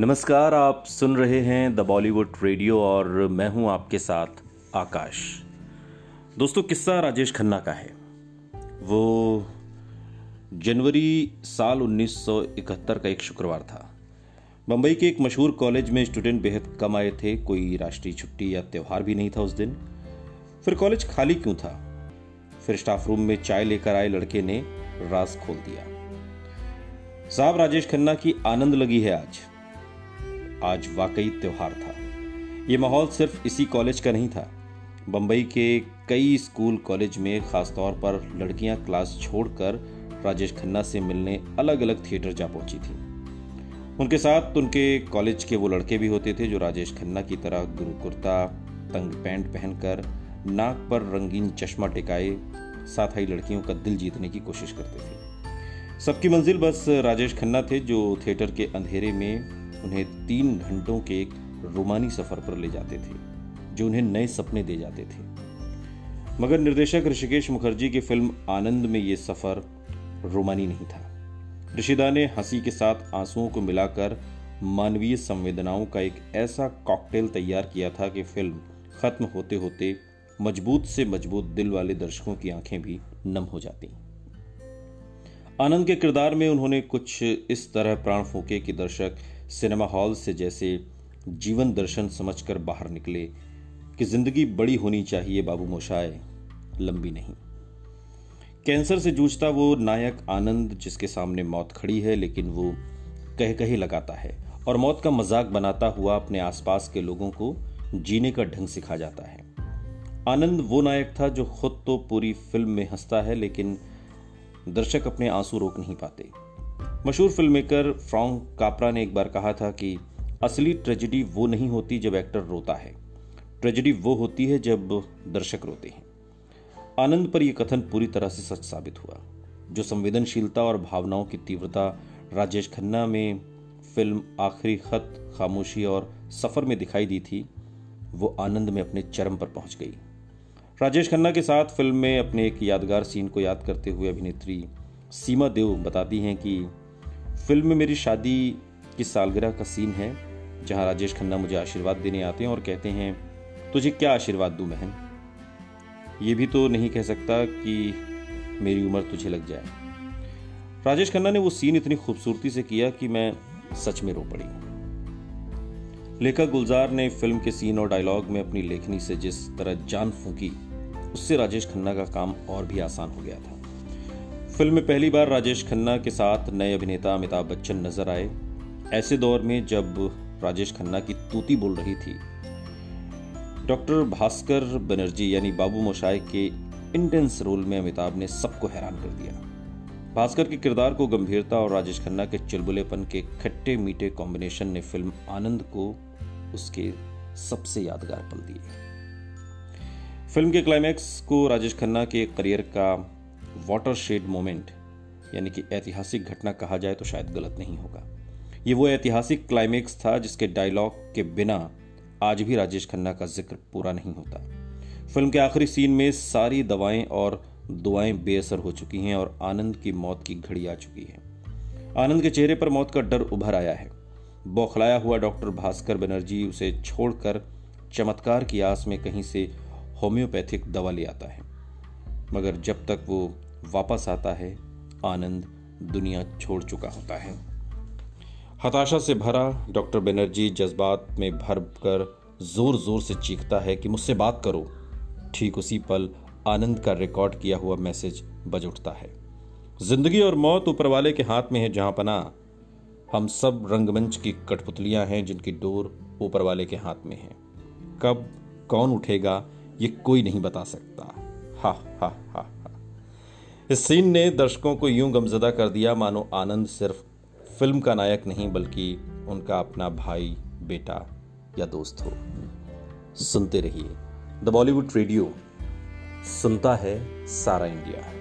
नमस्कार, आप सुन रहे हैं द बॉलीवुड रेडियो और मैं हूँ आपके साथ आकाश। दोस्तों, किस्सा राजेश खन्ना का है। वो जनवरी साल 1971 का एक शुक्रवार था। मुंबई के एक मशहूर कॉलेज में स्टूडेंट बेहद कम आए थे, कोई राष्ट्रीय छुट्टी या त्यौहार भी नहीं था उस दिन। फिर कॉलेज खाली क्यों था? फिर स्टाफ रूम में चाय लेकर आए लड़के ने राज खोल दिया। साहब, राजेश खन्ना की आनंद लगी है आज। आज वाकई त्यौहार था। ये माहौल सिर्फ़ इसी कॉलेज का नहीं था। बंबई के कई स्कूल कॉलेज में खासतौर पर लड़कियाँ क्लास छोड़कर राजेश खन्ना से मिलने अलग अलग थिएटर जा पहुँची थी। उनके साथ उनके कॉलेज के वो लड़के भी होते थे जो राजेश खन्ना की तरह गुरु कुर्ता, तंग पैंट पहनकर, नाक पर रंगीन चश्मा टिकाए, साथ ही लड़कियों का दिल जीतने की कोशिश करते थे। सबकी मंजिल बस राजेश खन्ना थे जो थिएटर के अंधेरे में उन्हें तीन घंटों के एक रोमानी सफ़र पर ले जाते थे, जो उन्हें नए सपने दे जाते थे। मगर निर्देशक ऋषिकेश मुखर्जी की फ़िल्म आनंद में ये सफ़र रोमानी नहीं था। ऋषिदा ने हँसी के साथ आंसुओं को मिलाकर मानवीय संवेदनाओं का एक ऐसा कॉकटेल तैयार किया था कि फ़िल्म खत्म होते होते मज़बूत से मज़बूत दिल वाले दर्शकों की आँखें भी नम हो जाती। आनंद के किरदार में उन्होंने कुछ इस तरह प्राण फूके कि दर्शक सिनेमा हॉल से जैसे जीवन दर्शन समझकर बाहर निकले कि ज़िंदगी बड़ी होनी चाहिए बाबू मोशाए लंबी नहीं। कैंसर से जूझता वो नायक आनंद, जिसके सामने मौत खड़ी है, लेकिन वो कह कहे लगाता है और मौत का मज़ाक बनाता हुआ अपने आसपास के लोगों को जीने का ढंग सिखा जाता है। आनंद वो नायक था जो खुद तो पूरी फ़िल्म में हंसता है, लेकिन दर्शक अपने आँसू रोक नहीं पाते। मशहूर फ़िल्म मेकर फ्रॉन्क कापरा ने एक बार कहा था कि असली ट्रेजिडी वो नहीं होती जब एक्टर रोता है। ट्रेजिडी वो होती है जब दर्शक रोते हैं। आनंद पर यह कथन पूरी तरह से सच साबित हुआ, जो संवेदनशीलता और भावनाओं की तीव्रता राजेश खन्ना में फ़िल्म आखिरी खत, खामोशी और सफ़र में दिखाई दी थी, वो आनंद में अपने चरम पर पहुँच गई। राजेश खन्ना के साथ फ़िल्म में अपने एक यादगार सीन को याद करते हुए अभिनेत्री सीमा देव बताती हैं कि फ़िल्म में मेरी शादी की सालगिरह का सीन है, जहाँ राजेश खन्ना मुझे आशीर्वाद देने आते हैं और कहते हैं, तुझे क्या आशीर्वाद दूँ बहन? ये भी तो नहीं कह सकता कि मेरी उम्र तुझे लग जाए। राजेश खन्ना ने वो सीन इतनी खूबसूरती से किया कि मैं सच में रो पड़ी। लेखक गुलजार ने फ़िल्म के सीन और डायलॉग में अपनी लेखनी से जिस तरह जान फूकी, उससे राजेश खन्ना का काम और भी आसान हो गया था। फ़िल्म में पहली बार राजेश खन्ना के साथ नए अभिनेता अमिताभ बच्चन नज़र आए। ऐसे दौर में जब राजेश खन्ना की तूती बोल रही थी, डॉक्टर भास्कर बनर्जी यानी बाबू मोशाय के इंटेंस रोल में अमिताभ ने सबको हैरान कर दिया। भास्कर के किरदार को गंभीरता और राजेश खन्ना के चुलबुलेपन के खट्टे मीठे कॉम्बिनेशन ने फ़िल्म आनंद को उसके सबसे यादगार पल दिए। फ़िल्म के क्लाइमैक्स को राजेश खन्ना के करियर का वाटर शेड मोमेंट यानी कि ऐतिहासिक घटना कहा जाए तो शायद गलत नहीं होगा। ये वो ऐतिहासिक क्लाइमैक्स था जिसके डायलॉग के बिना आज भी राजेश खन्ना का ज़िक्र पूरा नहीं होता। फ़िल्म के आखिरी सीन में सारी दवाएँ और दुआएँ बेअसर हो चुकी हैं और आनंद की मौत की घड़ी आ चुकी है। आनंद के चेहरे पर मौत का डर उभर आया है। बौखलाया हुआ डॉक्टर भास्कर बनर्जी उसे छोड़कर चमत्कार की आस में कहीं से होम्योपैथिक दवा ले आता है। मगर जब तक वो वापस आता है, आनंद दुनिया छोड़ चुका होता है। हताशा से भरा डॉक्टर बनर्जी जज्बात में भर कर ज़ोर ज़ोर से चीखता है कि मुझसे बात करो। ठीक उसी पल आनंद का रिकॉर्ड किया हुआ मैसेज बज उठता है। ज़िंदगी और मौत ऊपर वाले के हाथ में है जहाँ पना हम सब रंगमंच की कठपुतलियाँ हैं जिनकी डोर ऊपर वाले के हाथ में है। कब, कौन उठेगा, ये कोई नहीं बता सकता। हा हा हा। इस सीन ने दर्शकों को यूँ गमजदा कर दिया, मानो आनंद सिर्फ़ फ़िल्म का नायक नहीं, बल्कि उनका अपना भाई, बेटा या दोस्त हो। सुनते रहिए। द बॉलीवुड रेडियो, सुनता है सारा इंडिया।